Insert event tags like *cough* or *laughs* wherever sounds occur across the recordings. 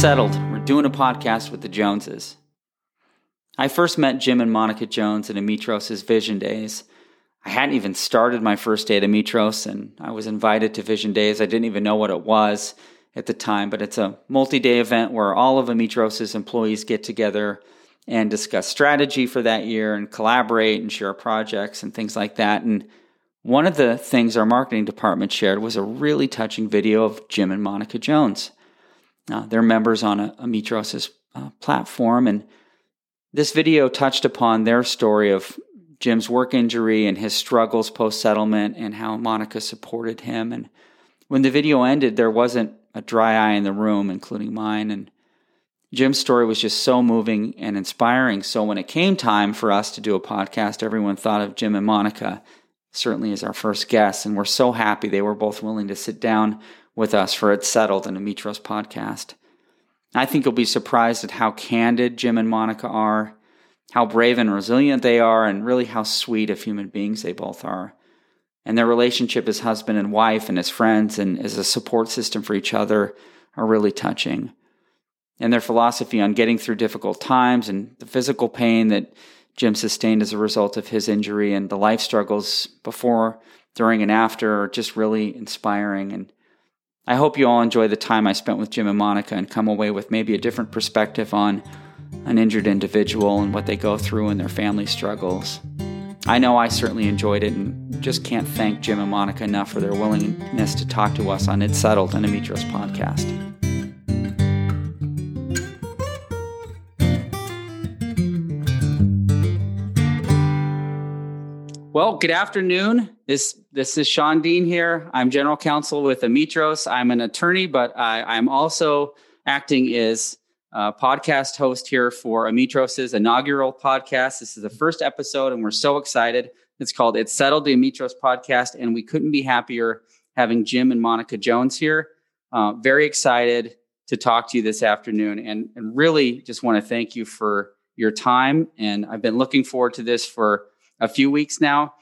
Settled. We're doing a podcast with the Joneses. I first met Jim and Monica Jones at Ametros' Vision Days. I hadn't even started my first day at Ametros, and I was invited to Vision Days. I didn't even know what it was at the time, but it's a multi day event where all of Ametros' employees get together and discuss strategy for that year and collaborate and share projects and things like that. And one of the things our marketing department shared was a really touching video of Jim and Monica Jones. Uh, they're members on a, Ametros' uh, platform, and this video touched upon their story of Jim's work injury and his struggles post settlement and how Monica supported him. And when the video ended, there wasn't a dry eye in the room, including mine. And Jim's story was just so moving and inspiring. So when it came time for us to do a podcast, everyone thought of Jim and Monica certainly as our first guests. And we're so happy they were both willing to sit down with us for It's Settled and Ametros podcast. I think you'll be surprised at how candid Jim and Monica are, how brave and resilient they are, and really how sweet of human beings they both are. And their relationship as husband and wife and as friends and as a support system for each other are really touching. And their philosophy on getting through difficult times and the physical pain that Jim sustained as a result of his injury and the life struggles before, during, and after are just really inspiring. And I hope you all enjoy the time I spent with Jim and Monica and come away with maybe a different perspective on an injured individual and what they go through and their family struggles. I know I certainly enjoyed it and just can't thank Jim and Monica enough for their willingness to talk to us on It's Settled and Ametros podcast. Well, good afternoon. This this is Sean Dean here. I'm general counsel with Ametros. I'm an attorney, but I, am also acting as a podcast host here for Ametros's inaugural podcast. This is the first episode, and we're so excited. It's called "It's Settled," the Ametros podcast, and we couldn't be happier having Jim and Monica Jones here. Uh, very excited to talk to you this afternoon, and and really just want to thank you for your time. And I've been looking forward to this for a few weeks now.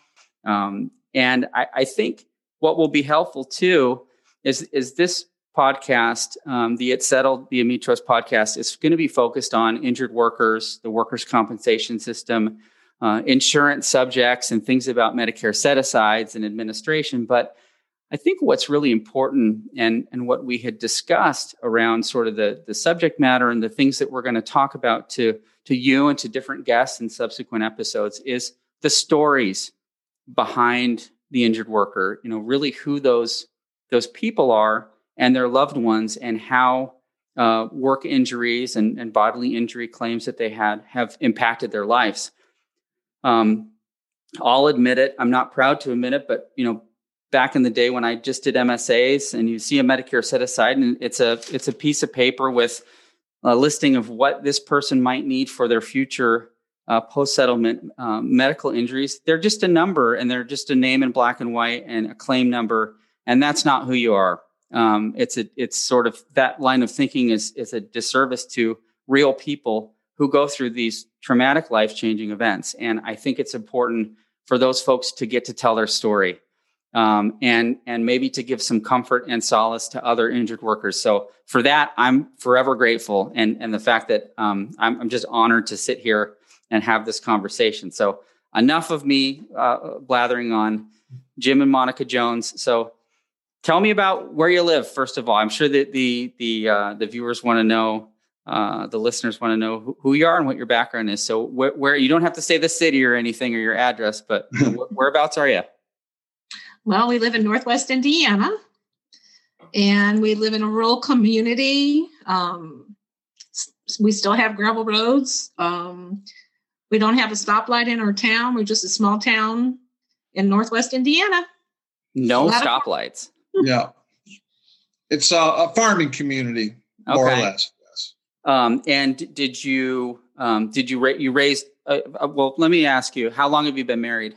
Um, and I, I, think what will be helpful too is, is this podcast, um, the It's Settled, the Ametros podcast, is going to be focused on injured workers, the workers' compensation system, uh, insurance subjects, and things about Medicare set asides and administration. But I think what's really important and, and what we had discussed around sort of the, the subject matter and the things that we're going to talk about to, to you and to different guests in subsequent episodes is the stories behind the injured worker, you know, really who those those people are and their loved ones and how uh, work injuries and, and, bodily injury claims that they had have impacted their lives. Um, I'll admit it. I'm not proud to admit it, but you know, back in the day when I just did MSAs, and you see a Medicare set aside, and it's a it's a piece of paper with a listing of what this person might need for their future uh, post settlement um, medical injuries, they're just a number and they're just a name in black and white and a claim number. And that's not who you are. Um, it's a, it's sort of that line of thinking is, is a disservice to real people who go through these traumatic life changing events. And I think it's important for those folks to get to tell their story. Um, and and maybe to give some comfort and solace to other injured workers. So for that, I'm forever grateful, and and the fact that um, I'm, I'm just honored to sit here and have this conversation. So enough of me uh, blathering on Jim and Monica Jones. So tell me about where you live. First of all, I'm sure that the the uh, the viewers want to know, uh, the listeners want to know who, who, you are and what your background is. So where, where, you don't have to say the city or anything or your address, but *laughs* whereabouts are you? Well, we live in Northwest Indiana, and we live in a rural community. Um, we still have gravel roads. Um, we don't have a stoplight in our town. We're just a small town in Northwest Indiana. No stoplights. yeah. It's a, a farming community, more okay. or less. Yes. Um, and did you um, did you ra- you raised? Uh, uh, well, let me ask you. How long have you been married?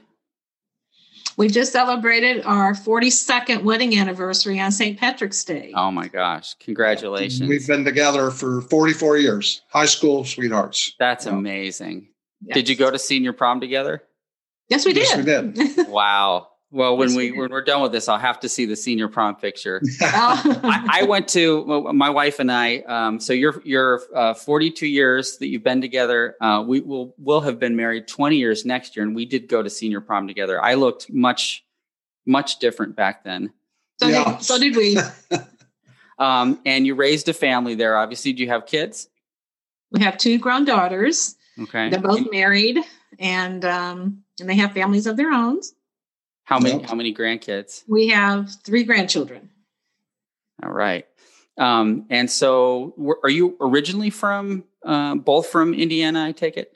We just celebrated our 42nd wedding anniversary on St. Patrick's Day. Oh my gosh. Congratulations. We've been together for 44 years. High school sweethearts. That's amazing. Yes. Did you go to senior prom together? Yes, we did. Yes, we did. *laughs* wow. Well, when we when we're done with this, I'll have to see the senior prom picture. *laughs* I, I, went to my wife and I. Um, so you're you're uh, 42 years that you've been together. Uh, we will will have been married 20 years next year, and we did go to senior prom together. I looked much much different back then. So, yeah. did, so did we. *laughs* um, and you raised a family there. Obviously, do you have kids? We have two grown daughters. Okay, they're both married, and um, and they have families of their own. How many? Yep. How many grandkids? We have three grandchildren. All right. Um, and so, are you originally from uh, both from Indiana? I take it.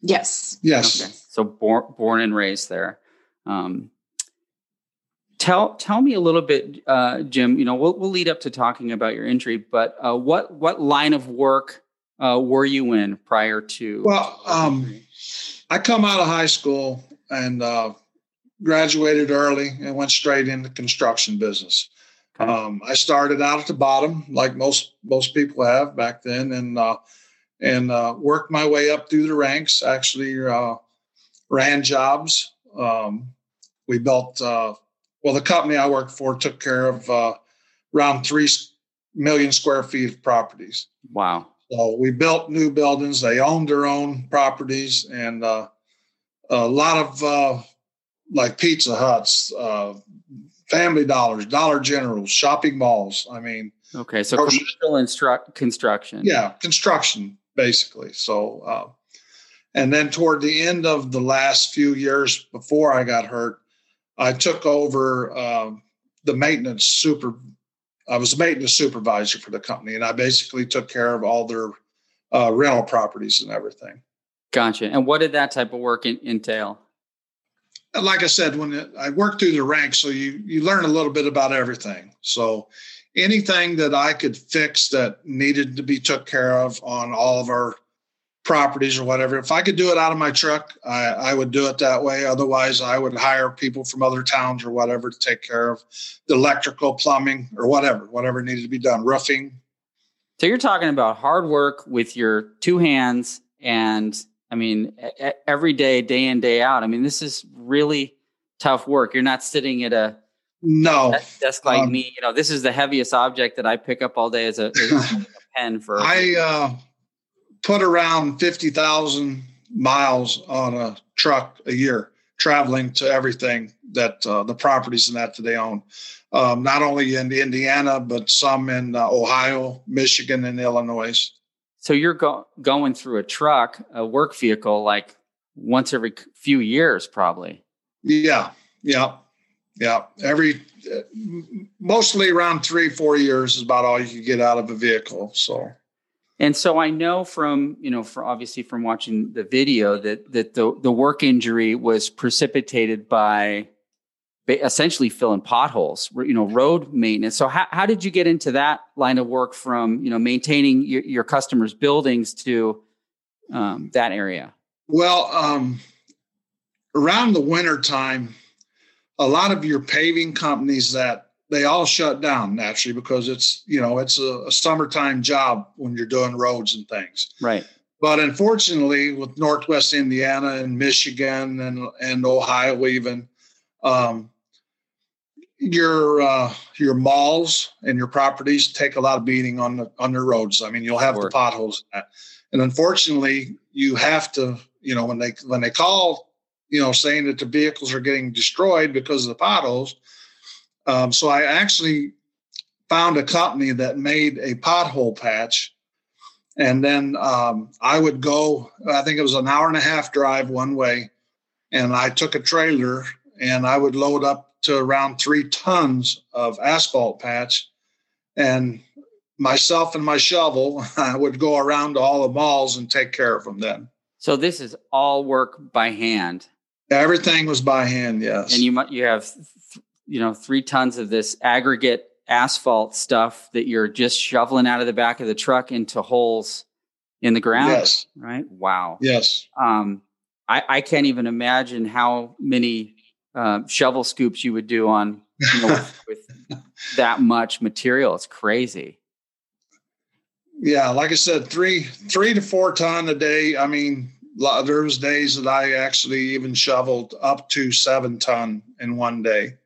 Yes. Yes. Okay. So born born and raised there. Um, tell tell me a little bit, uh, Jim. You know, we'll we'll lead up to talking about your injury, but uh, what what line of work uh, were you in prior to? Well, um, I come out of high school and uh, graduated early and went straight into construction business. Okay. Um, I started out at the bottom, like most most people have back then, and uh, and uh, worked my way up through the ranks. Actually, uh, ran jobs. Um, we built. Uh, well, the company I worked for took care of uh, around three million square feet of properties. Wow! So we built new buildings. They owned their own properties, and uh, a lot of like Pizza Huts, uh, Family Dollars, Dollar Generals, shopping malls. I mean, okay, so commercial instru- construction. Yeah, construction basically. So, uh, and then toward the end of the last few years before I got hurt, I took over uh, the maintenance super. I was a maintenance supervisor for the company, and I basically took care of all their uh, rental properties and everything. Gotcha. And what did that type of work in, entail? like I said, when it, I worked through the ranks, so you you learn a little bit about everything. So anything that I could fix that needed to be took care of on all of our properties or whatever, if I could do it out of my truck, I, I would do it that way. Otherwise, I would hire people from other towns or whatever to take care of the electrical, plumbing, or whatever, whatever needed to be done, roofing. So you're talking about hard work with your two hands and I mean, every day, day in, day out. I mean, this is really tough work. You're not sitting at a no desk like um, me. You know, this is the heaviest object that I pick up all day as a, as a *laughs* pen for. I uh, put around fifty thousand miles on a truck a year, traveling to everything that uh, the properties and that, that they own. Um, not only in Indiana, but some in uh, Ohio, Michigan, and Illinois. So you're go- going through a truck, a work vehicle, like once every few years, probably. Yeah, yeah, yeah. Every mostly around three, four years is about all you can get out of a vehicle. So. And so I know from you know, for obviously from watching the video that that the the work injury was precipitated by essentially filling potholes, you know, road maintenance. So how, how did you get into that line of work from, you know, maintaining your, your customers' buildings to um, that area? Well, um, around the winter time, a lot of your paving companies that they all shut down naturally because it's, you know, it's a, a summertime job when you're doing roads and things. Right. But unfortunately, with Northwest Indiana and Michigan and, and Ohio, even, um, your uh, your malls and your properties take a lot of beating on the on their roads. I mean, you'll have the potholes, and unfortunately, you have to. You know, when they when they call, you know, saying that the vehicles are getting destroyed because of the potholes. Um, so I actually found a company that made a pothole patch, and then um, I would go. I think it was an hour and a half drive one way, and I took a trailer and I would load up to around three tons of asphalt patch. And myself and my shovel *laughs* I would go around to all the malls and take care of them then. So this is all work by hand. Everything was by hand, yes. And you you have you know 3 tons of this aggregate asphalt stuff that you're just shoveling out of the back of the truck into holes in the ground. Yes. Right? Wow. Yes. Um I, I can't even imagine how many uh, shovel scoops you would do on you know, with, *laughs* with that much material. It's crazy. Yeah, like I said, three three to four ton a day. I mean, there was days that I actually even shoveled up to seven ton in one day,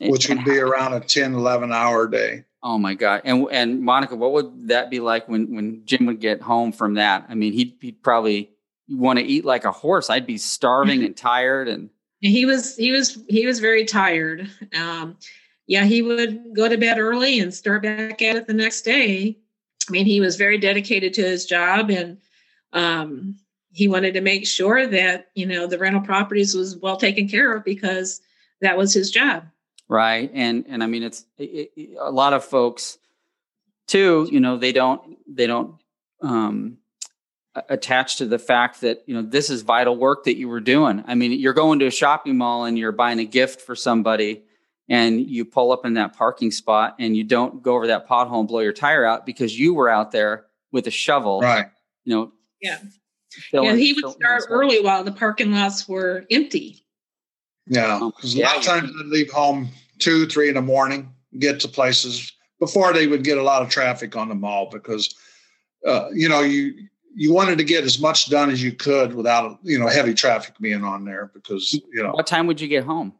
which would be *laughs* around a 10, 11 hour day. Oh my God. And, and Monica, what would that be like when, when Jim would get home from that? I mean, he'd, he'd probably want to eat like a horse. I'd be starving and tired. And he was, he was, he was very tired. Um, yeah, he would go to bed early and start back at it the next day. I mean, he was very dedicated to his job and, um, he wanted to make sure that you know the rental properties was well taken care of because that was his job right? And and i mean it's it, it, a lot of folks too you know they don't they don't um attach to the fact that you know this is vital work that you were doing. I mean you're going to a shopping mall and you're buying a gift for somebody and you pull up in that parking spot and you don't go over that pothole and blow your tire out because you were out there with a shovel right. you know yeah. yeah, he would start early while the parking lots were empty. Yeah, because um, a lot of times they'd leave home two, three in the morning, get to places before they would get a lot of traffic on the mall because uh, you know you you wanted to get as much done as you could without you know heavy traffic being on there because you know. What time would you get home?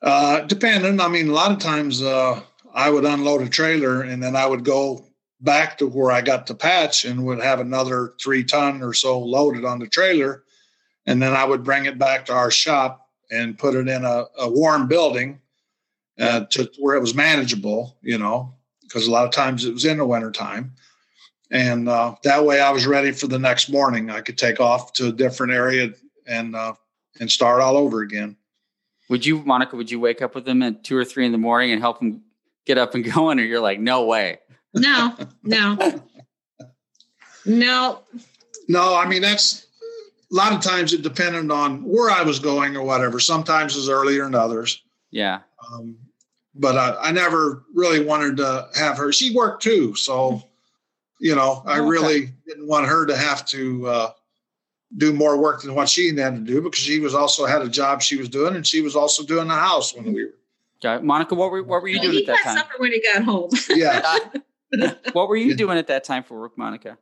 Uh depending. I mean a lot of times uh i would unload a trailer and then i would go back to where I got the patch and would have another three ton or so loaded on the trailer. And then I would bring it back to our shop and put it in a, a warm building uh, to where it was manageable, you know, because a lot of times it was in the wintertime. And uh, that way I was ready for the next morning. I could take off to a different area and uh, and start all over again. Would you, Monica, would you wake up with them at two or three in the morning and help them get up and *laughs* going? Or you're like, no way. No, no, *laughs* no. No, I mean that's a lot of times it depended on where I was going or whatever. Sometimes it was earlier than others. Yeah. Um, but I, I, never really wanted to have her. She worked too, so you know I okay. really didn't want her to have to uh, do more work than what she had to do because she was also had a job she was doing, and she was also doing the house when we were. Okay. Monica, what were what were you doing at that time? Supper when he got home. Yeah. *laughs* what were you doing at that time for work, Monica?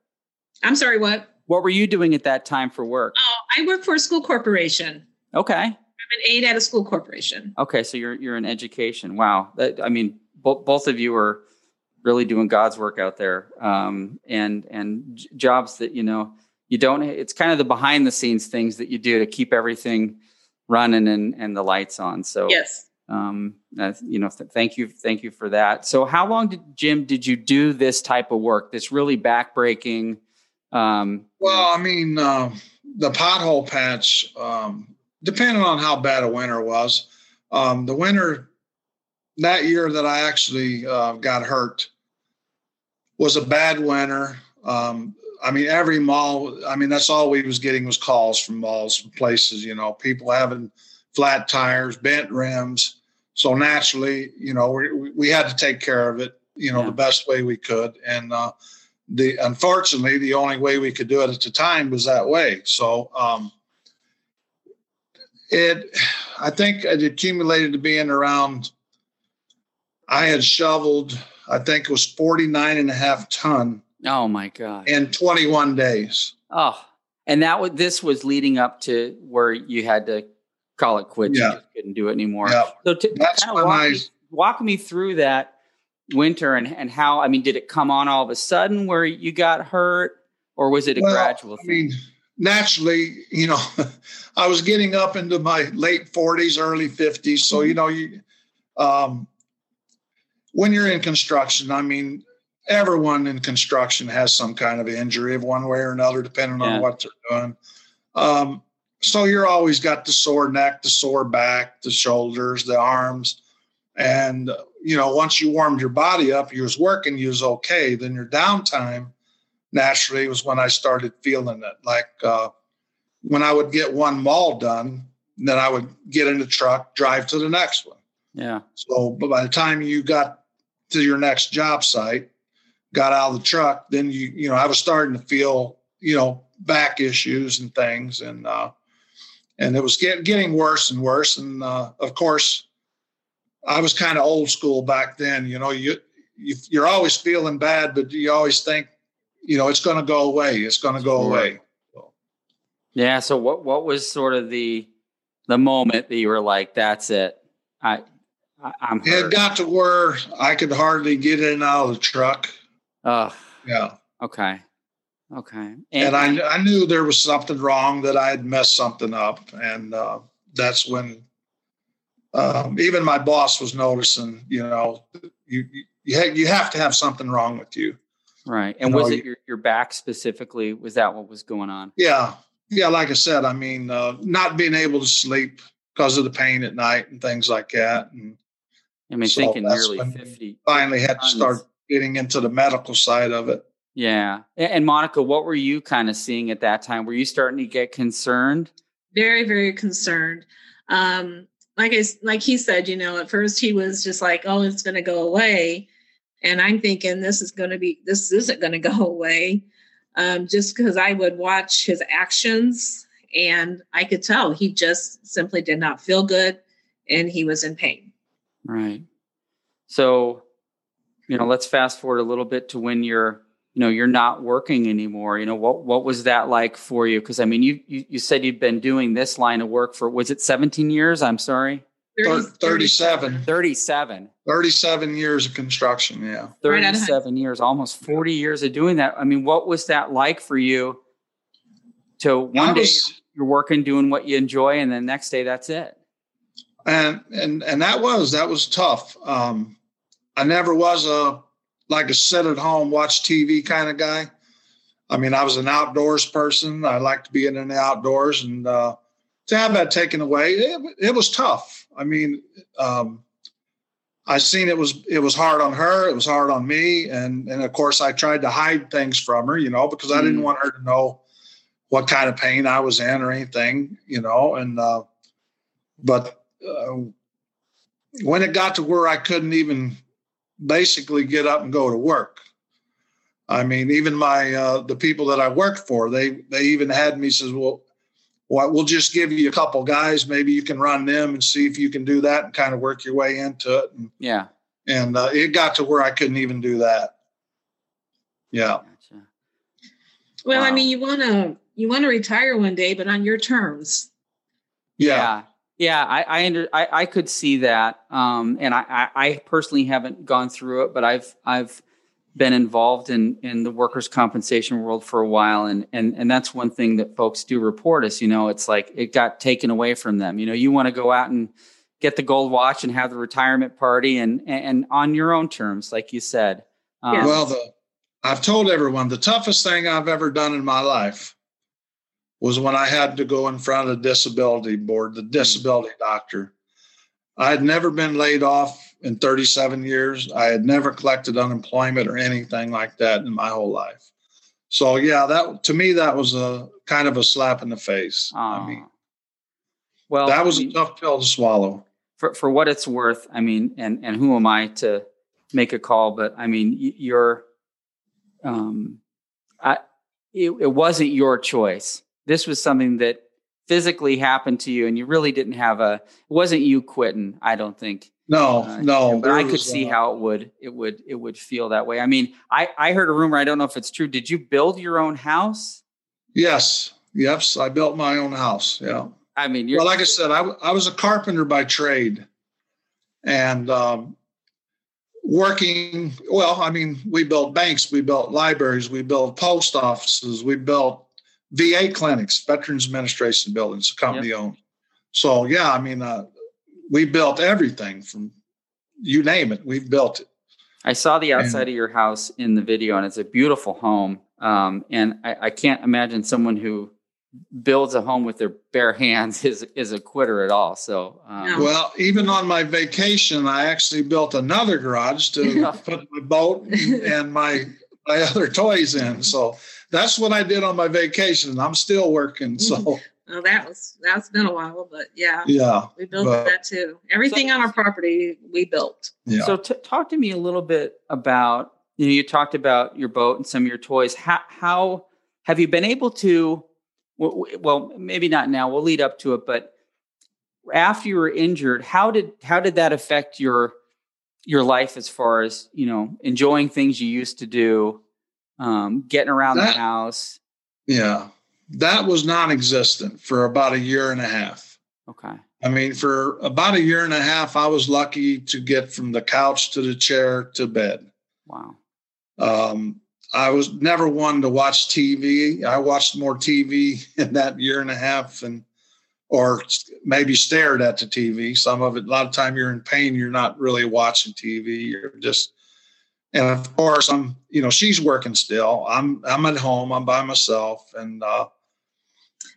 I'm sorry, what? What were you doing at that time for work? Oh, I work for a school corporation. Okay. I'm an aide at a school corporation. Okay, so you're you're in education. Wow, that, I mean, bo- both of you are really doing God's work out there, um, and and j- jobs that you know you don't. It's kind of the behind the scenes things that you do to keep everything running and and the lights on. So yes, um, uh, you know, th- thank you, thank you for that. So, how long did Jim did you do this type of work? This really backbreaking. Um, well, I mean, uh, the pothole patch, um, depending on how bad a winter was, um, the winter that year that I actually uh, got hurt was a bad winter. Um, I mean, every mall. I mean, that's all we was getting was calls from malls, places. You know, people having flat tires, bent rims so naturally, you know, we, we had to take care of it, you know, yeah. the best way we could. And uh, the unfortunately, the only way we could do it at the time was that way. So um, it, I think it accumulated to being around. I had shoveled, I think it was 49 and a half ton. Oh my God. In 21 days. Oh, and that was, this was leading up to where you had to call it quits. Yeah. You just couldn't do it anymore. Yeah. So to, That's kind of walk, I, me, walk me through that winter and, and how, I mean, did it come on all of a sudden where you got hurt or was it a well, gradual thing? I mean, naturally, you know, *laughs* I was getting up into my late 40s, early 50s. So, mm-hmm. you know, you, um, when you're in construction, I mean, everyone in construction has some kind of injury of one way or another, depending yeah. on what they're doing. Um, so you're always got the sore neck, the sore back, the shoulders, the arms. And, you know, once you warmed your body up, you was working, you was okay. Then your downtime naturally was when I started feeling it. Like uh, when I would get one mall done, then I would get in the truck, drive to the next one. Yeah. So, but by the time you got to your next job site, got out of the truck, then you, you know, I was starting to feel, you know, back issues and things. And, uh, and it was get, getting worse and worse. And uh, of course, I was kind of old school back then. You know, you, you are always feeling bad, but you always think, you know, it's going to go away. It's going to go away. So. Yeah. So what what was sort of the the moment that you were like, that's it? I, I am It got to where I could hardly get in and out of the truck. Oh. Yeah. Okay. Okay. And, and I I knew there was something wrong that I had messed something up, and uh, that's when um, even my boss was noticing. You know, you you ha- you have to have something wrong with you. Right. And You was know, it your, your back specifically? Was that what was going on? Yeah, yeah. Like I said, I mean, uh, not being able to sleep because of the pain at night and things like that, and I mean, So thinking nearly 50. finally had to start getting into the medical side of it. Yeah. And Monica, what were you kind of seeing at that time? Were you starting to get concerned? very very concerned um like i like he said you know at first he was just like oh it's going to go away and i'm thinking this is going to be this isn't going to go *laughs* away um just because i would watch his actions and i could tell he just simply did not feel good and he was in pain Right. So, you know, let's fast forward a little bit to when you're, you know, you're not working anymore. You know, what what was that like for you? Because I mean, you, you you said you'd been doing this line of work for was it 17 years? I'm sorry, 30 37, 37. 37 years of construction. Yeah. Right out of high 37 years, almost 40 years of doing that. I mean, what was that like for you? To one That day was- you're working, doing what you enjoy, and then next day that's it. and and and that was that was tough um i never was a like a sit at home watch tv kind of guy. I mean i was an outdoors person. I like to be in the outdoors and uh to have that taken away it, it was tough. I mean um i seen it was it was hard on her it was hard on me and and of course i tried to hide things from her you know because i didn't Mm. want her to know what kind of pain i was in or anything you know and uh but uh, when it got to where I couldn't even basically get up and go to work. I mean, even my uh, the people that I worked for, they they even had me says, well, well, we'll just give you a couple guys. Maybe you can run them and see if you can do that and kind of work your way into it. And, Yeah. and uh, it got to where I couldn't even do that. Yeah. Gotcha. well i mean you want to you want to retire one day but on your terms Yeah. Yeah yeah i i under i, I could see that um and I, I i personally haven't gone through it but i've i've been involved in in the workers compensation world for a while and and and that's one thing that folks do report is you know it's like it got taken away from them. You know you want to go out and get the gold watch and have the retirement party and and on your own terms like you said. Um, Well, the I've told everyone the toughest thing I've ever done in my life was when I had to go in front of the disability board, the disability doctor. I had never been laid off in 37 years. I had never collected unemployment or anything like that in my whole life. So yeah, that to me that was a kind of a slap in the face. I mean, well that was I a mean, tough pill to swallow. for for what it's worth, I mean, and and who am I to make a call? But I mean, you're, um, I it, it wasn't your choice. This was something that physically happened to you, and you really didn't have a. It wasn't you quitting. I don't think. No, Uh, no, but I could was, see uh, how it would it would it would feel that way. I mean, I I heard a rumor. I don't know if it's true. Did you build your own house? Yes, yes, I built my own house. Yeah. I mean, you're Well, like I said, I, I was a carpenter by trade and um, working. Well, I mean, we built banks, we built libraries, we built post offices, we built VA clinics, Veterans Administration buildings, the company owned. So, yeah, I mean, uh, we built everything from you name it, we built it. I saw the And- outside of your house in the video, and it's a beautiful home. Um, and I, I can't imagine someone who builds a home with their bare hands *laughs* is is a quitter at all. So, um, Well, even on my vacation, I actually built another garage to *laughs* put my boat and, and my my other toys in. So that's what I did on my vacation. I'm still working. So *laughs* well that was that's been a while but yeah yeah, we built But- that too everything on our property we built yeah. so t- talk to me a little bit about you know you talked about your boat and some of your toys. How how have you been able to? w- w- Well, maybe not now. We'll lead up to it, but after you were injured, how did how did that affect your your life as far as you know enjoying things you used to do, um, getting around That- the house? yeah. that was non-existent for about a year and a half. Okay. I mean, for about a year and a half, I was lucky to get from the couch to the chair to bed. Wow. Um, I was never one to watch TV. I watched more TV *laughs* in that year and a half and or maybe stared at the TV. Some of it, a lot of time you're in pain, you're not really watching TV. You're just and of course I'm, you know, she's working still. I'm I'm at home, I'm by myself. And uh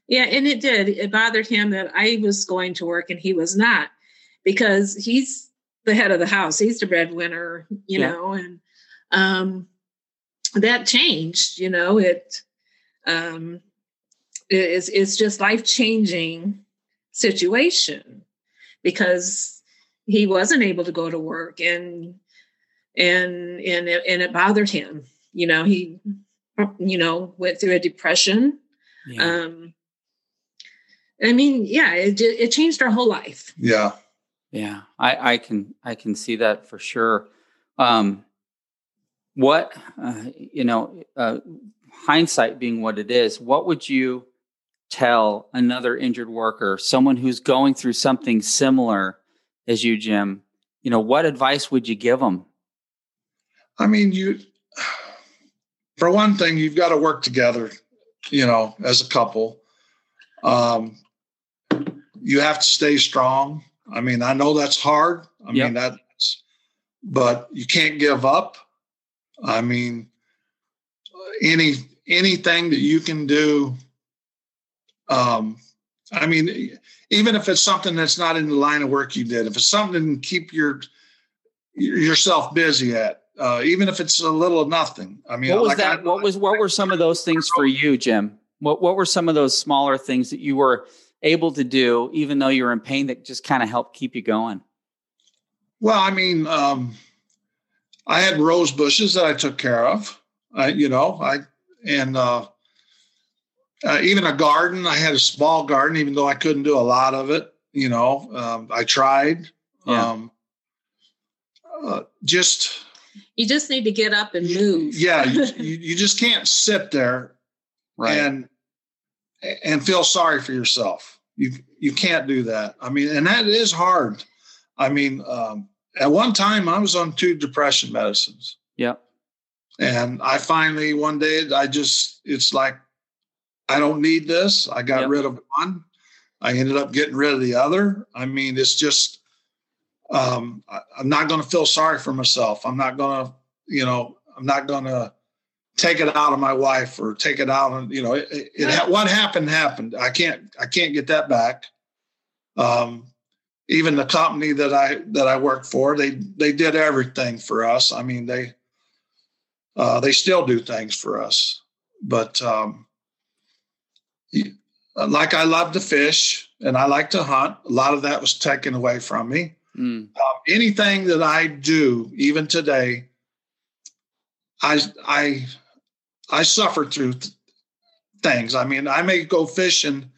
yeah, and it did. It bothered him that I was going to work and he was not because he's the head of the house. He's the breadwinner, you yeah. know, and um that changed, you know, it um it's it's just life changing situation because he wasn't able to go to work and and and it, and it bothered him. You know he you know went through a depression. Yeah. um i mean yeah it it changed our whole life. Yeah. Yeah i i can i can see that for sure. Um what uh, you know uh, hindsight being what it is what would you tell another injured worker someone who's going through something similar as you jim? You know what advice would you give them I mean, you, for one thing, you've got to work together, you know, as a couple. Um, you have to stay strong. I mean, I know that's hard. I yep. mean, that's, but you can't give up. I mean, any, anything that you can do. Um, I mean, even if it's something that's not in the line of work you did, if it's something to keep your, yourself busy at, uh, even if it's a little of nothing. I mean, what was like that? I, what was what were some of those things for you, Jim? What what were some of those smaller things that you were able to do, even though you were in pain, that just kind of helped keep you going? Well, I mean, um, I had rose bushes that I took care of. I, you know, I and uh, uh, even a garden. I had a small garden, even though I couldn't do a lot of it. You know, um, I tried. Yeah. Um, uh, just you just need to get up and move. Yeah, *laughs* you, you just can't sit there right. and and feel sorry for yourself. You you can't do that. I mean, and that is hard. I mean, um, at one time I was on two depression medicines. Yeah. And I finally one day I just it's like I don't need this. I got yep. rid of one. I ended up getting rid of the other. I mean, it's just um, I, am not going to feel sorry for myself. I'm not going to, you know, I'm not going to take it out of my wife or take it out on, you know, it, it, it, what happened happened. I can't, I can't get that back. Um, even the company that I that I worked for, they they did everything for us. I mean, they uh, they still do things for us. But um, like I love to fish and I like to hunt, a lot of that was taken away from me. Mm. Um, anything that I do, even today, I I I suffer through th- things. I mean, I may go fishing,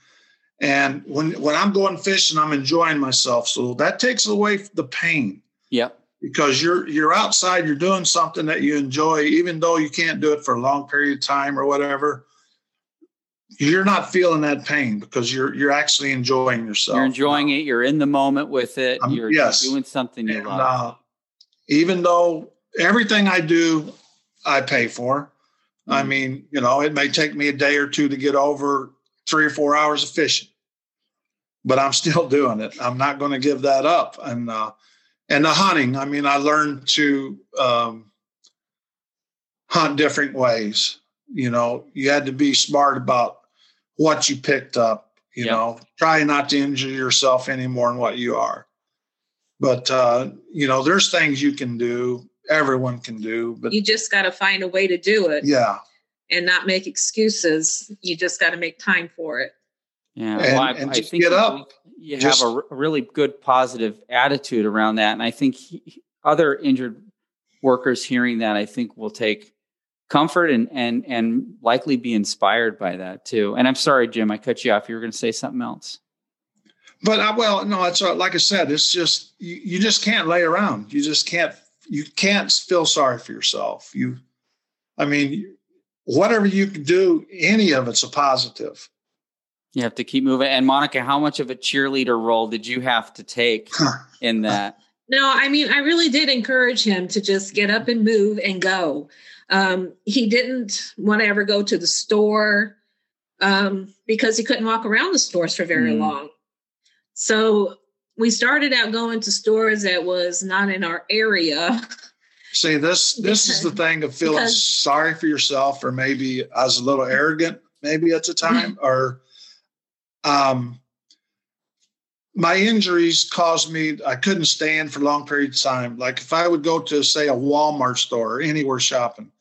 and when when I'm going fishing, I'm enjoying myself. So that takes away the pain. Yep. Because you're you're outside, you're doing something that you enjoy, even though you can't do it for a long period of time or whatever you're not feeling that pain because you're you're actually enjoying yourself. You're enjoying it. You're in the moment with it. Um, you're yes. doing something you and, love. Uh, even though everything I do, I pay for. Mm-hmm. I mean, you know, it may take me a day or two to get over three or four hours of fishing, but I'm still *laughs* doing it. I'm not going to give that up. And uh, and the hunting. I mean, I learned to um, hunt different ways. You know, you had to be smart about what you picked up. You yep. know, try not to injure yourself any more than what you are. But uh, you know, there's things you can do. Everyone can do, but you just got to find a way to do it. Yeah, and not make excuses. You just got to make time for it. Yeah, and, well, I, and I think get up. You just, have a, a, really good positive attitude around that, and I think he, other injured workers hearing that, I think will take comfort and and and likely be inspired by that too. And I'm sorry, Jim, I cut you off. You were going to say something else. But I, well, no, it's uh, like I said, it's just you, you just can't lay around. You just can't you can't feel sorry for yourself. You, I mean, whatever you can do, any of it's a positive. You have to keep moving. And Monica, how much of a cheerleader role did you have to take in that? No, I mean, I really did encourage him to just get up and move and go. Um, he didn't want to ever go to the store um, because he couldn't walk around the stores for very mm. long. So we started out going to stores that was not in our area. See, this this is the thing of feeling because, sorry for yourself, or maybe I was a little arrogant, maybe at the *laughs* time, or um, my injuries caused me I couldn't stand for long periods of time. Like if I would go to say a Walmart store or anywhere shopping,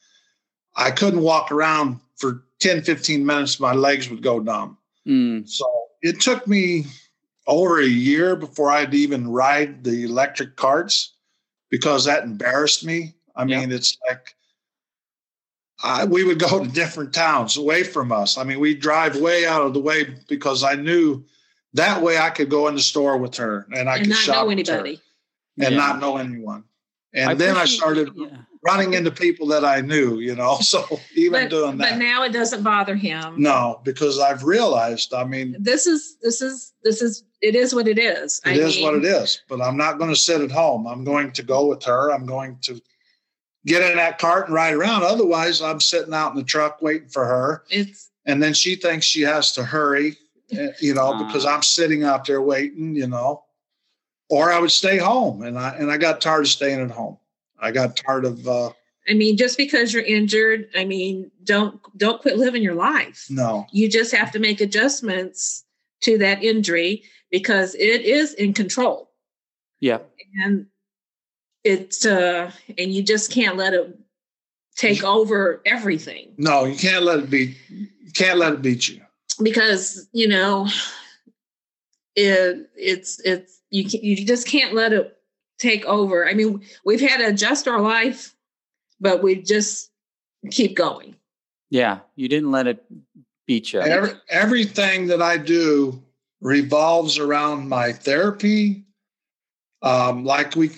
I couldn't walk around for 10, 15 minutes, my legs would go numb. Mm. So it took me over a year before I'd even ride the electric carts because that embarrassed me. I mean, it's like I, we would go *laughs* to different towns away from us. I mean, we drive way out of the way because I knew that way I could go in the store with her and I and could not shop know anybody and yeah. not know anyone. And I then I started yeah. Running into people that I knew, you know. *laughs* So even but, doing that. But now it doesn't bother him. No, because I've realized, I mean this is this is this is it is what it is. It I is mean, what it is. But I'm not going to sit at home. I'm going to go with her. I'm going to get in that cart and ride around. Otherwise, I'm sitting out in the truck waiting for her. It's and then she thinks she has to hurry, eh, you know, uh, because I'm sitting out there waiting, you know or I would stay home. And I and I got tired of staying at home. I got tired of. Uh, I mean, just because you're injured, I mean, don't don't quit living your life. No, you just have to make adjustments to that injury because it is in control. Yeah, and it's uh, and you just can't let it take over everything. No, you can't let it be. You can't let it beat you because you know it it's it's you Can, you just can't let it take over. I mean, we've had to adjust our life, but we just keep going. Yeah, you didn't let it beat you. Every, everything that I do revolves around my therapy. Um, like we,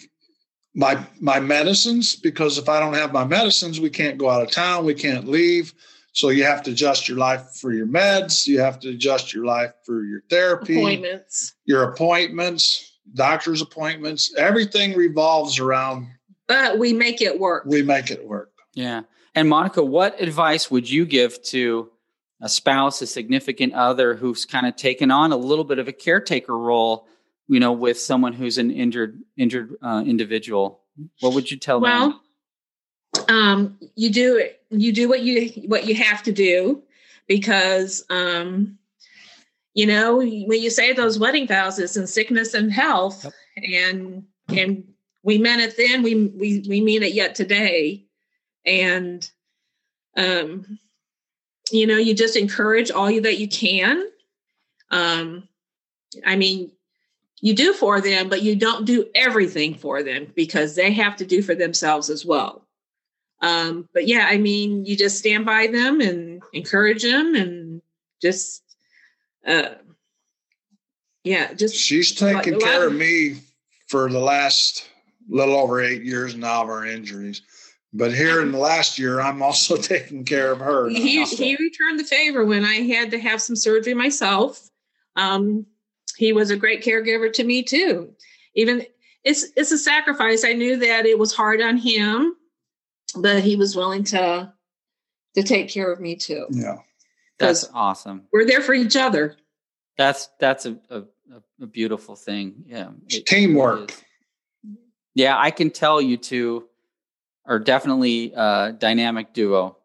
my my medicines, because if I don't have my medicines, we can't go out of town, we can't leave. So you have to adjust your life for your meds. You have to adjust your life for your therapy, appointments, your appointments, doctor's appointments. Everything revolves around. But we make it work. We make it work. Yeah. And Monica, what advice would you give to a spouse, a significant other who's kind of taken on a little bit of a caretaker role, you know, with someone who's an injured injured uh, individual? What would you tell well, them? um, you do you do what you what you have to do because um, you know when you say those wedding vows it's in sickness and health. Yep. and and we meant it then we we we mean it yet today. And um you know you just encourage all you that you can. Um i mean you do for them but you don't do everything for them because they have to do for themselves as well. Um, but yeah, I mean, you just stand by them and encourage them and just, uh, yeah, just. She's taken care of me for the last little over eight years now of our injuries. But here in the last year, I'm also *laughs* taking care of her. He, he returned the favor when I had to have some surgery myself. Um, he was a great caregiver to me too. Even it's it's a sacrifice. I knew that it was hard on him but he was willing to to take care of me too. Yeah. That's awesome. We're there for each other. That's that's a, a, a beautiful thing. Yeah. It, teamwork. yeah, I can tell you two are definitely a dynamic duo.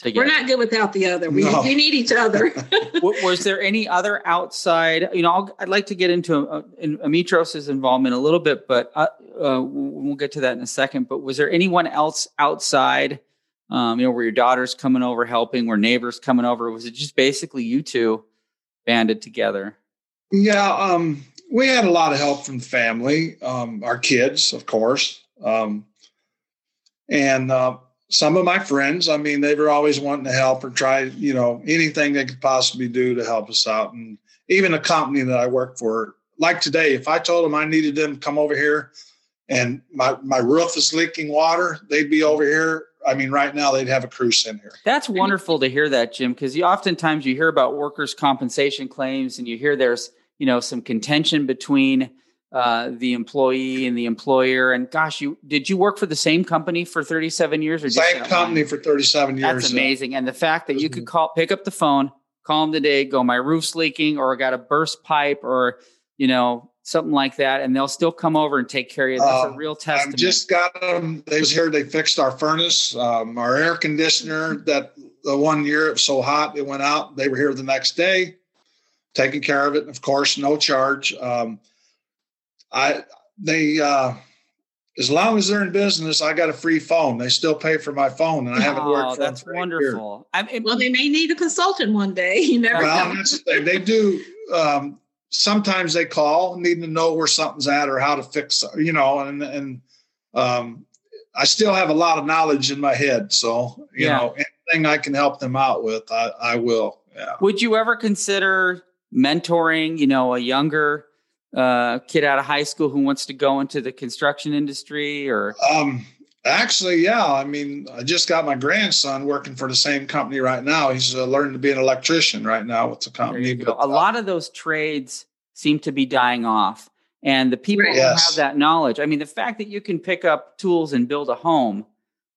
Together. We're not good without the other. We, no. we need each other. *laughs* was there any other outside? You know, i would like to get into uh, in Ametros's involvement a little bit, but uh, uh, we'll get to that in a second. But was there anyone else outside? Um, you know, were your daughters coming over helping? Were neighbors coming over? Was it just basically you two banded together? Yeah, um, we had a lot of help from family, um, our kids, of course, um, and uh, some of my friends, I mean, they were always wanting to help or try, you know, anything they could possibly do to help us out. And even a company that I work for, like today, if I told them I needed them to come over here and my, my roof is leaking water, they'd be over here I mean, right now they'd have a crew in here. That's wonderful to hear that, Jim, because you oftentimes you hear about workers' compensation claims and you hear there's, you know, some contention between uh, the employee and the employer. And gosh, you did you work for the same company for 37 years or same company for 37 years? That's amazing. And the fact that you could call, pick up the phone, call them today, go, my roof's leaking, or I got a burst pipe, or you know something like that, and they'll still come over and take care of you. That's uh, a real testament. I just got them. They was here. They fixed our furnace, um, our air conditioner. That the one year it was so hot it went out. They were here the next day, taking care of it. Of course, no charge. Um, I they uh, as long as they're in business, I got a free phone. They still pay for my phone, and I haven't oh, worked. For that's wonderful. I mean, well, they may need a consultant one day. You never well, know. The they do. Um, sometimes they call, needing to know where something's at or how to fix. You know, and and um, I still have a lot of knowledge in my head. So you yeah. know, anything I can help them out with, I, I will. Yeah. Would you ever consider mentoring? You know, a younger uh, kid out of high school who wants to go into the construction industry or um actually yeah i mean i just got my grandson working for the same company right now he's uh, learning to be an electrician right now with the company but, a uh, lot of those trades seem to be dying off and the people right. who have that knowledge i mean the fact that you can pick up tools and build a home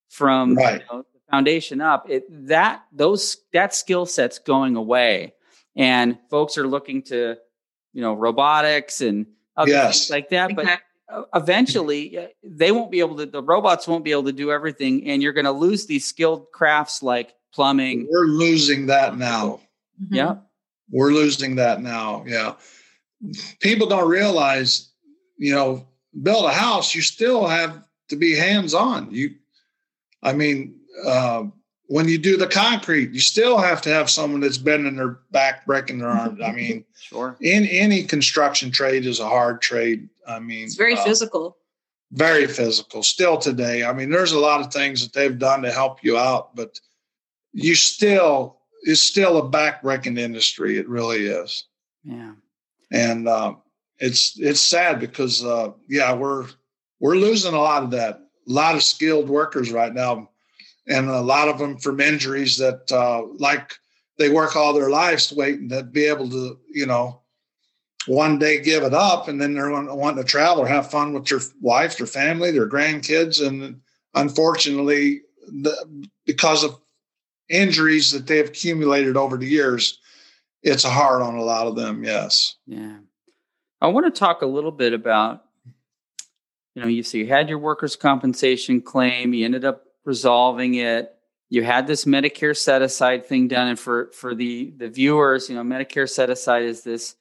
from right. you know, the foundation up it that those that skill set's going away and folks are looking to you know robotics and other yes. things like that but eventually they won't be able to the robots won't be able to do everything and you're going to lose these skilled crafts like plumbing we're losing that now mm-hmm. yeah we're losing that now yeah people don't realize you know build a house you still have to be hands on you i mean uh, when you do the concrete, you still have to have someone that's bending their back, breaking their arm. I mean, *laughs* sure. In any construction trade is a hard trade. I mean, it's very uh, physical. Very physical. Still today, I mean, there's a lot of things that they've done to help you out, but you still it's still a back-breaking industry. It really is. Yeah. And uh, it's it's sad because uh, yeah, we're we're losing a lot of that. A lot of skilled workers right now and a lot of them from injuries that uh, like they work all their lives waiting to be able to you know one day give it up and then they're wanting to travel or have fun with their wife their family their grandkids and unfortunately the, because of injuries that they've accumulated over the years it's hard on a lot of them yes yeah i want to talk a little bit about you know you so you had your workers compensation claim you ended up resolving it. You had this Medicare set aside thing done, and for for the the viewers, you know, Medicare set aside is this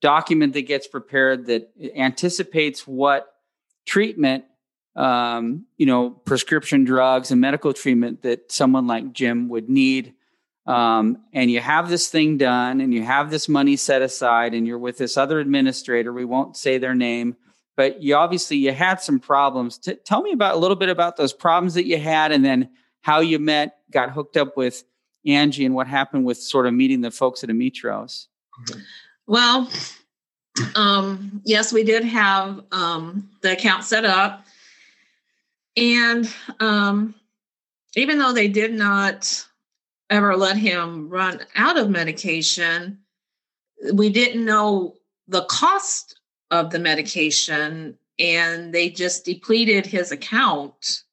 document that gets prepared that anticipates what treatment, um, you know, prescription drugs and medical treatment that someone like Jim would need. Um, and you have this thing done, and you have this money set aside, and you're with this other administrator. We won't say their name but you obviously you had some problems. T- tell me about a little bit about those problems that you had, and then how you met, got hooked up with Angie, and what happened with sort of meeting the folks at Ametros. Well, um, yes, we did have um, the account set up, and um, even though they did not ever let him run out of medication, we didn't know the cost of the medication and they just depleted his account.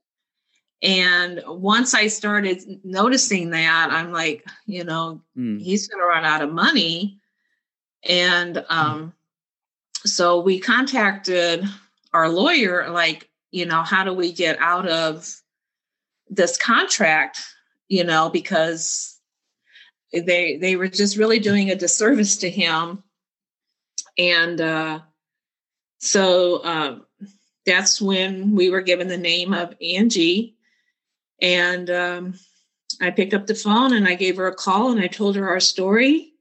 And once I started noticing that, I'm like, you know, mm. he's going to run out of money. And um, so we contacted our lawyer, like, you know, how do we get out of this contract? You know, because they they were just really doing a disservice to him. And uh, so um, that's when we were given the name of Angie. And um, I picked up the phone and I gave her a call and I told her our story.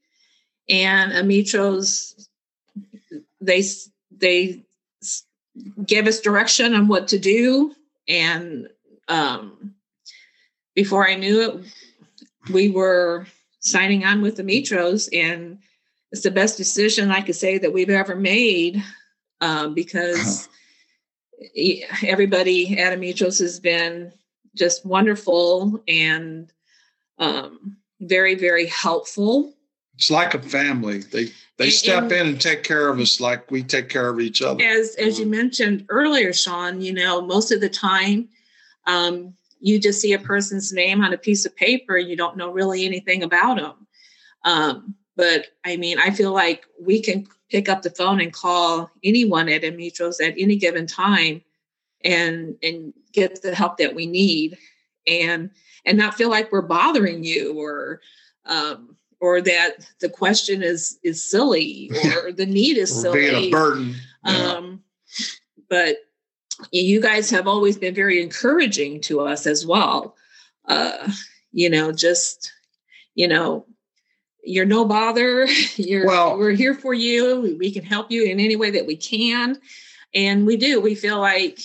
And Ametros, they they gave us direction on what to do. And um, before I knew it, we were signing on with Ametros, and it's the best decision I could say that we've ever made um, because everybody at Ametros has been just wonderful and um, very, very helpful. It's like a family. They they And- step and- in and take care of us like we take care of each other. As as you mentioned earlier, Sean, you know, most of the time, um, you just see a person's name on a piece of paper. You don't know really anything about them. Um, but I mean, I feel like we can pick up the phone and call anyone at Ametros at any given time, and and get the help that we need, and and not feel like we're bothering you or um, or that the question is is silly *laughs* or the need is We're being a burden. Yeah. Um, but you guys have always been very encouraging to us as well. Uh, you know, just you know, you're no bother. *laughs* You're Well- we're here for you. We- We can help you in any way that we can, and we do. We feel like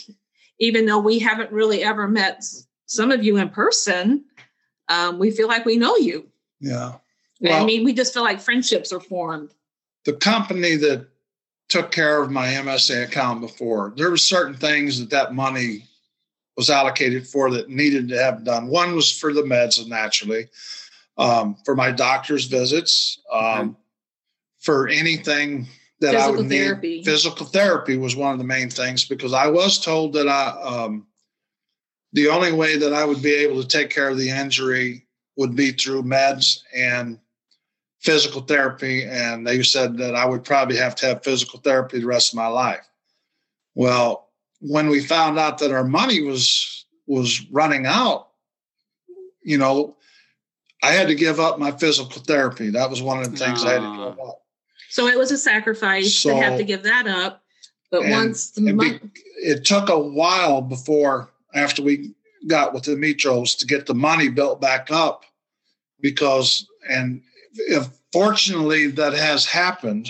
even though we haven't really ever met some of you in person, um, we feel like we know you. yeah. I mean, we just feel like friendships are formed. the company that took care of my MSA account before, there were certain things that that money was allocated for that needed to have done. One was for the meds, naturally, um, for my doctor's visits, um, for anything that I would therapy. need. Physical therapy was one of the main things because I was told that I, um, the only way that I would be able to take care of the injury would be through meds and physical therapy. And they said that I would probably have to have physical therapy the rest of my life. Well, when we found out that our money was was running out, you know, I had to give up my physical therapy. That was one of the things I had to Ah. give up. So it was a sacrifice to have to give that up. But And- once the It, money, be, it took a while before, after we got with the Mitros, to get the money built back up, because and if fortunately that has happened,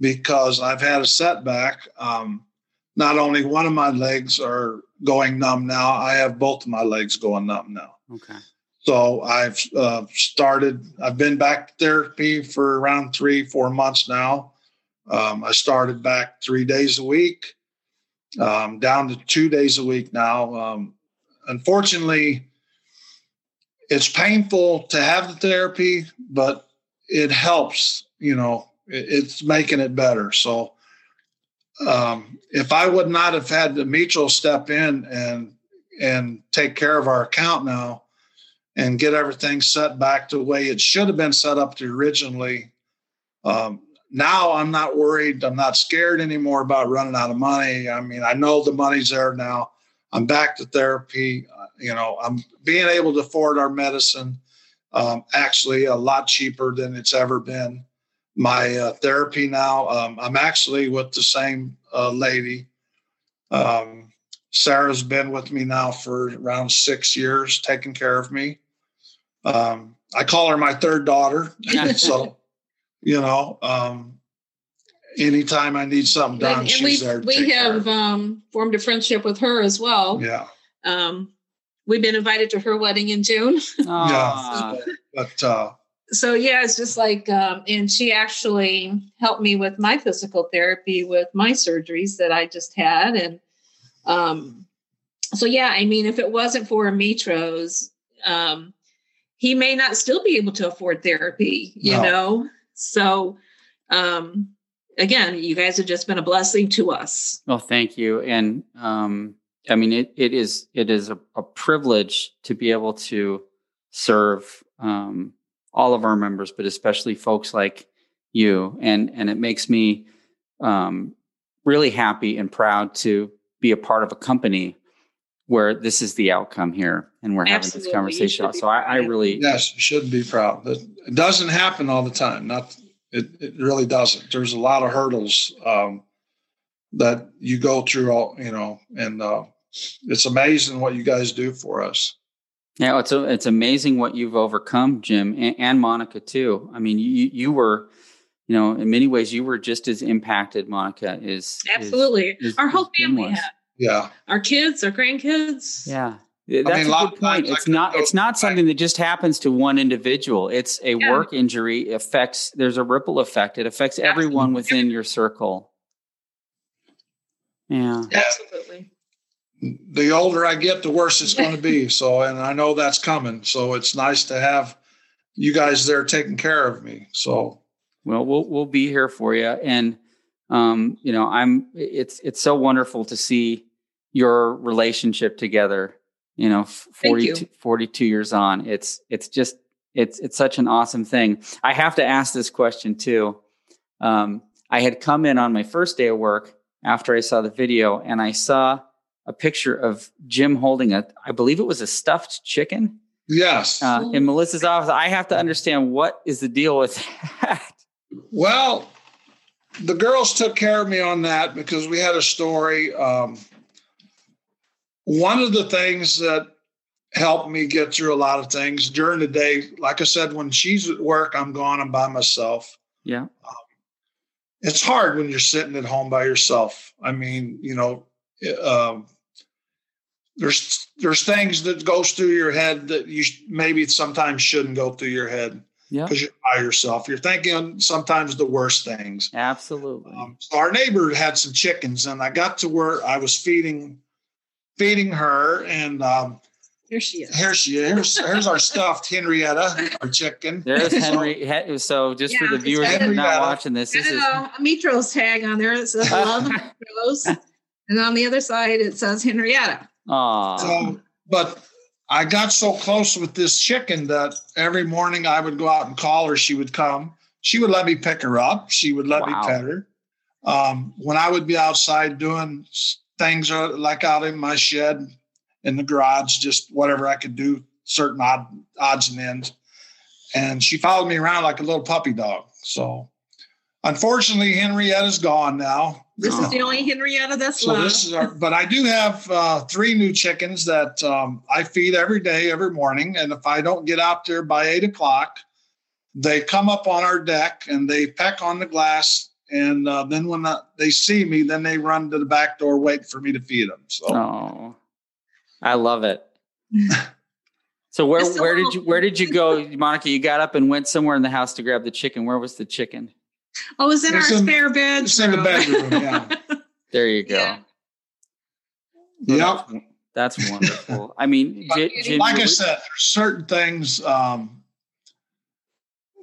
because I've had a setback. Um, not only one of my legs are going numb now, I have both of my legs going numb now. Okay. So I've uh, started, I've been back to therapy for around three, four months now. Um, I started back three days a week, um, down to two days a week now. Um, unfortunately, it's painful to have the therapy, but it helps, you know, it, it's making it better. So um, if I would not have had the mutual step in and and take care of our account now, and get everything set back to the way it should have been set up to originally. Um, now I'm not worried. I'm not scared anymore about running out of money. I mean, I know the money's there now. I'm back to therapy. Uh, you know, I'm being able to afford our medicine um, actually a lot cheaper than it's ever been. My uh, therapy now, um, I'm actually with the same uh, lady. Um, Sarah's been with me now for around six years, taking care of me. Um, I call her my third daughter. *laughs* *laughs* so, you know, um, anytime I need something done, and she's there. we to we take care have um, formed a friendship with her as well. yeah, Um, we've been invited to her wedding in June. *laughs* Aw. but uh, so yeah, it's just like, um, and she actually helped me with my physical therapy with my surgeries that I just had, and um, so yeah, I mean, if it wasn't for Ametros, um, he may not still be able to afford therapy, you No. know. So, um, again, you guys have just been a blessing to us. Well, thank you. And um, I mean, it, it is it is a, a privilege to be able to serve um, all of our members, but especially folks like you. And and it makes me um, really happy and proud to be a part of a company where this is the outcome here, and we're having this conversation. So I, I really yes, you should be proud. But it doesn't happen all the time. Not it, it really doesn't. There's a lot of hurdles um, that you go through. All you know, and uh, it's amazing what you guys do for us. Yeah, it's a, it's amazing what you've overcome, Jim, and, and Monica too. I mean, you you were, you know, in many ways, you were just as impacted. Monica is is- Absolutely, is- our whole family had Yeah, our kids, our grandkids. Yeah, that's mean, a a good point. It's not go- it's not something that just happens to one individual. It's a Yeah. work injury affects. There's a ripple effect. It affects everyone within your circle. Yeah. Yeah. Absolutely. The older I get, the worse it's going to be. *laughs* So, and I know that's coming. So it's nice to have you guys there taking care of me. So, well, we'll we'll be here for you, and um, you know, I'm. It's it's so wonderful to see your relationship together. You know, 42, 42 years on. It's it's just it's it's such an awesome thing. I have to ask this question too. Um, I had come in on my first day of work after I saw the video, and I saw a picture of Jim holding a, I believe it was a stuffed chicken. Yes. Uh, in Melissa's office. I have to understand what is the deal with that. Well, the girls took care of me on that because we had a story. Um, one of the things that helped me get through a lot of things during the day, like I said, when she's at work, I'm gone, I'm by myself. Yeah. Um, it's hard when you're sitting at home by yourself. I mean, you know, um, there's there's things that goes through your head that you maybe sometimes shouldn't go through your head yeah because you're by yourself you're thinking sometimes the worst things absolutely um, so our neighbor had some chickens and i got to where i was feeding feeding her and um, here she is. Here she is. Here's, here's our stuffed Henrietta, our chicken. There's Henry. So just yeah, for the viewers that are not watching this, this is Ametros tag on there. It says "Love *laughs* Mitros," and on the other side it says Henrietta. Aww. So, but I got so close with this chicken that every morning I would go out and call her. She would come. She would let me pick her up. She would let wow. me pet her. Um, when I would be outside doing things like out in my shed, in the garage, just whatever I could do, certain odd odds and ends. And she followed me around like a little puppy dog. So unfortunately, Henrietta's gone now. This is the only Henrietta that's so left. This is our, but I do have uh, three new chickens that um, I feed every day, every morning. And if I don't get out there by eight o'clock, they come up on our deck and they peck on the glass. And uh, then when they see me, then they run to the back door, wait for me to feed them. So, oh, I love it. so where where did you where did you go, *laughs* Monica? You got up and went somewhere in the house to grab the chicken. Where was the chicken? Oh, it was in it's our in, spare bedroom. It's in the bedroom. Yeah. *laughs* there you go. Yeah. Yep. That's, that's wonderful. I mean, *laughs* J- like I said, there's certain things um,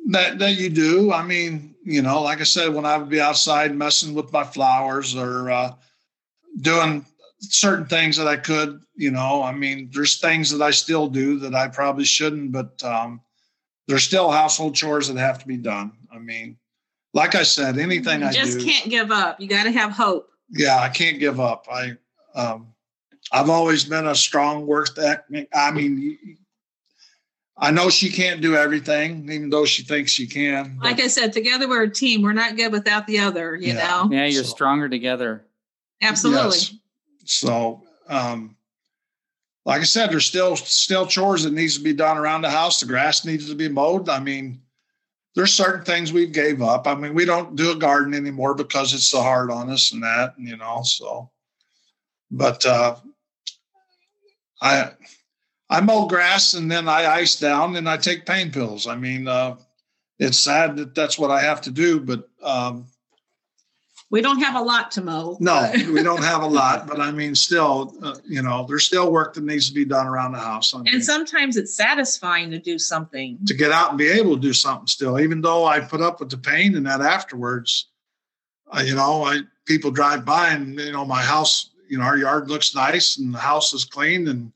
that that you do. I mean, you know, like I said, when I would be outside messing with my flowers or uh, doing certain things that I could, you know, I mean, there's things that I still do that I probably shouldn't, but um, there's still household chores that have to be done. I mean, like I said, anything you I just can't give up. You got to have hope. Yeah, I can't give up. I, um, I've always been a strong work ethic. I mean, I know she can't do everything, even though she thinks she can. Like I said, together we're a team. We're not good without the other. You yeah. know. Yeah, you're so, stronger together. Absolutely. Yes. So, um, like I said, there's still still chores that needs to be done around the house. The grass needs to be mowed. I mean, there's certain things we gave up. I mean, we don't do a garden anymore because it's so hard on us and that, you know. So, but uh, I I mow grass and then I ice down and I take pain pills. I mean, uh, it's sad that that's what I have to do, but um, we don't have a lot to mow. No, *laughs* we don't have a lot, but I mean, still, uh, you know, there's still work that needs to be done around the house. I mean, and sometimes it's satisfying to do something. To get out and be able to do something still, even though I put up with the pain and that afterwards, uh, you know, I people drive by and you know my house, you know, our yard looks nice and the house is clean and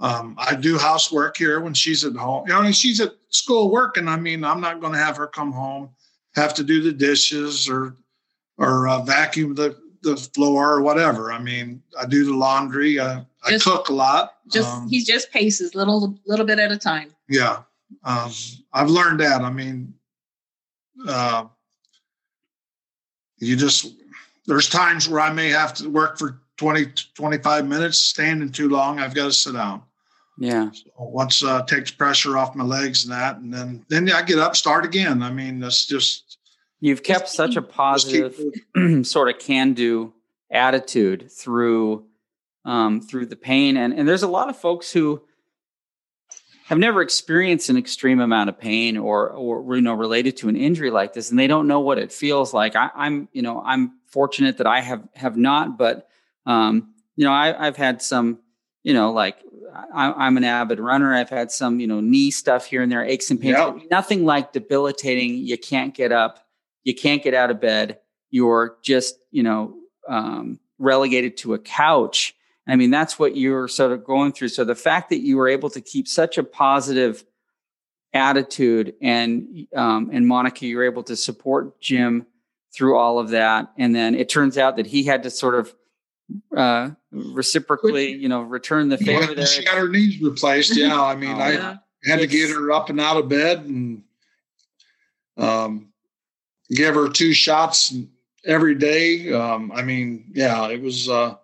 um, I do housework here when she's at home. You know, she's at school working. I mean, I'm not going to have her come home have to do the dishes or or uh, vacuum the the floor or whatever. I mean, I do the laundry. Uh, I just, cook a lot. Just um, he just paces little little bit at a time. Yeah, um, I've learned that. I mean, uh, you just there's times where I may have to work for 20 25 minutes standing too long. I've got to sit down. Yeah. So once uh, takes pressure off my legs and that, and then then I get up, start again. I mean, that's just You've kept such a positive *clears throat* sort of can-do attitude through um, through the pain, and and there's a lot of folks who have never experienced an extreme amount of pain or or you know related to an injury like this, and they don't know what it feels like. I, am you know I'm fortunate that I have have not, but um, you know, I, I've had some, you know, like I, am an avid runner. I've had some, you know, knee stuff here and there, aches and pains. Yep. Nothing like debilitating. You can't get up. You can't get out of bed. You're just, you know, um, relegated to a couch. I mean, that's what you're sort of going through. So the fact that you were able to keep such a positive attitude and um, and Monica, you're able to support Jim through all of that, and then it turns out that he had to sort of uh, reciprocally, you know, return the favor. Yeah, she got her knees replaced. Yeah, I mean, oh, I yeah. had to get her up and out of bed and um, give her two shots every day. Um, I mean, yeah, it was. Uh,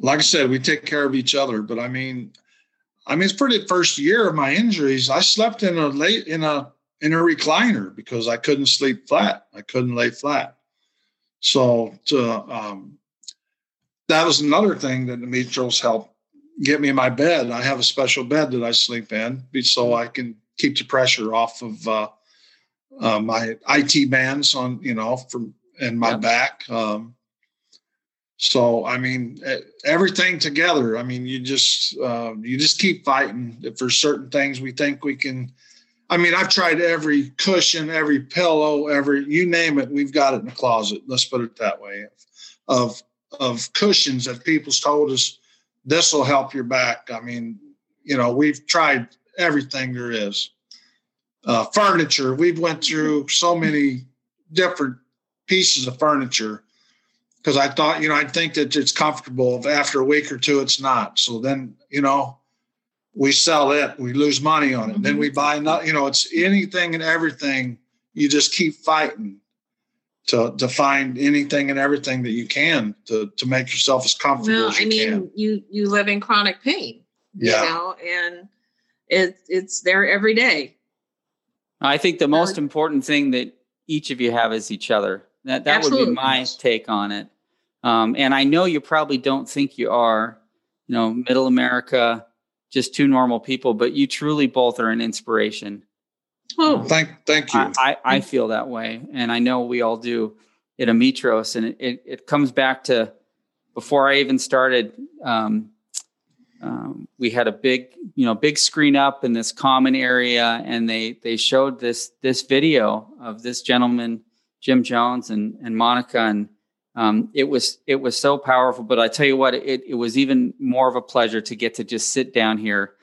like I said, we take care of each other. But I mean, I mean, it's pretty first year of my injuries. I slept in a late in a in a recliner because I couldn't sleep flat. I couldn't lay flat. So to, um, that was another thing that the Mitros helped get me in my bed. I have a special bed that I sleep in so I can keep the pressure off of uh, uh, my IT bands on, you know, from and my yeah. back. Um, so I mean, everything together. I mean, you just uh, you just keep fighting for certain things. We think we can. I mean, I've tried every cushion, every pillow, every you name it. We've got it in the closet. Let's put it that way. Of of cushions that people's told us this will help your back. I mean, you know, we've tried everything there is. Uh, furniture. We've went through so many different pieces of furniture because I thought, you know, I think that it's comfortable. After a week or two, it's not. So then, you know, we sell it, we lose money on it. Mm-hmm. Then we buy, not, you know, it's anything and everything. You just keep fighting to to find anything and everything that you can to to make yourself as comfortable well, as you I mean, can. you you live in chronic pain, yeah. you know, and it it's there every day. I think the most important thing that each of you have is each other. That that absolutely. would be my take on it. Um, and I know you probably don't think you are, you know, middle America, just two normal people, but you truly both are an inspiration. Oh, thank, thank you. I, I, I feel that way. And I know we all do at Ametros. And it, it, it comes back to before I even started, um, um, we had a big, you know, big screen up in this common area, and they they showed this this video of this gentleman, Jim Jones, and and Monica, and um, it was it was so powerful. But I tell you what, it, it was even more of a pleasure to get to just sit down here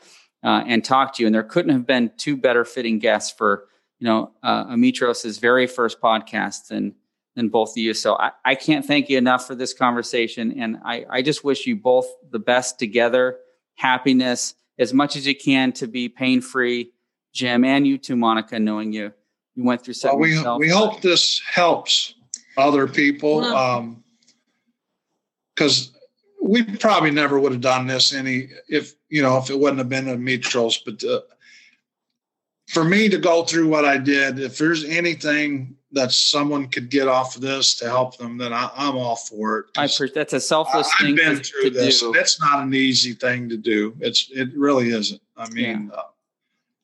uh, and talk to you. And there couldn't have been two better fitting guests for you know uh, Ametros's very first podcast than than both of you. So I, I can't thank you enough for this conversation, and I, I just wish you both the best together, happiness as much as you can to be pain free. Jim and you too, Monica, knowing you you went through something. Well, we we hope this helps other people. Um, because we probably never would have done this any if you know if it wouldn't have been Ametros. But uh, for me to go through what I did, if there's anything that someone could get off of this to help them, then I, am all for it. I pre- that's a selfless I, thing. I've been to, through to this. Do. It's not an easy thing to do. It's it really isn't. I mean, yeah. uh,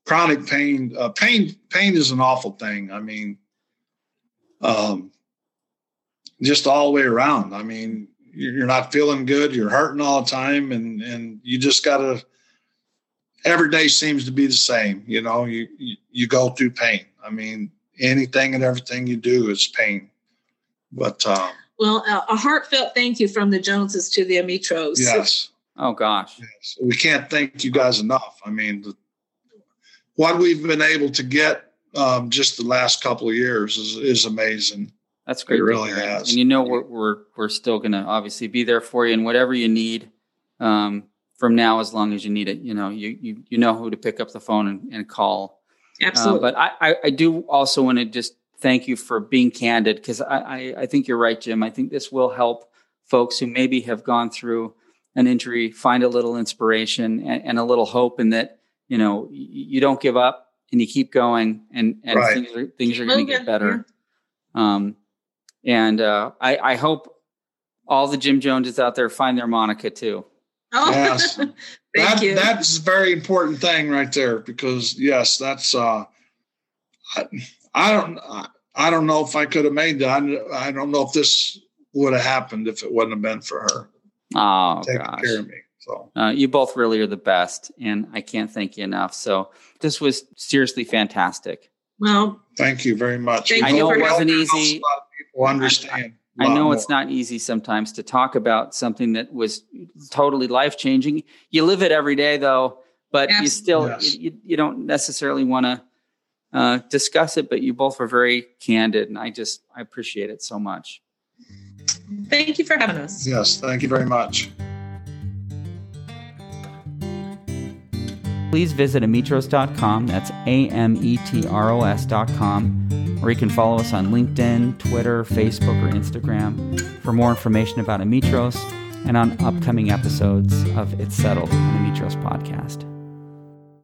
chronic pain, uh, pain, pain is an awful thing. I mean, um, just all the way around. I mean, you're not feeling good, you're hurting all the time, and and you just gotta. Every day seems to be the same. You know, you you, you go through pain. I mean, anything and everything you do is pain. But um, well, a heartfelt thank you from the Joneses to the Ametros. Yes. Oh gosh. Yes. We can't thank you guys enough. I mean, the, what we've been able to get um, just the last couple of years is, is amazing. That's great. It really has. And you know we're we're we're still gonna obviously be there for you and whatever you need um, from now as long as you need it. You know, you you you know who to pick up the phone and, and call. Absolutely. Uh, but I, I, I do also want to just thank you for being candid because I, I I think you're right, Jim. I think this will help folks who maybe have gone through an injury find a little inspiration and, and a little hope in that you know you don't give up and you keep going and and right. things are things are going to get better. Um, and uh, I, I hope all the Jim Joneses out there find their Monica too. Oh, yes. *laughs* Thank that, you. That's a very important thing right there because yes, that's uh, I, I don't I don't know if I could have made that. I don't know if this would have happened if it wouldn't have been for her. Oh, taking gosh. care of me. So Uh, you both really are the best, and I can't thank you enough. So this was seriously fantastic. Well, thank you very much. Thank I you know for it wasn't easy. A lot of people understand. a I lot know it's not easy sometimes to talk about something that was totally life changing. You live it every day, though, but you still Yes. you, you don't necessarily want to uh, discuss it. But you both were very candid, and I just I appreciate it so much. thank you for having us. Yes, thank you very much. Please visit ametros.com. That's A M E T R O S.com. Or you can follow us on LinkedIn, Twitter, Facebook, or Instagram for more information about Ametros and on upcoming episodes of It's Settled, an Ametros podcast.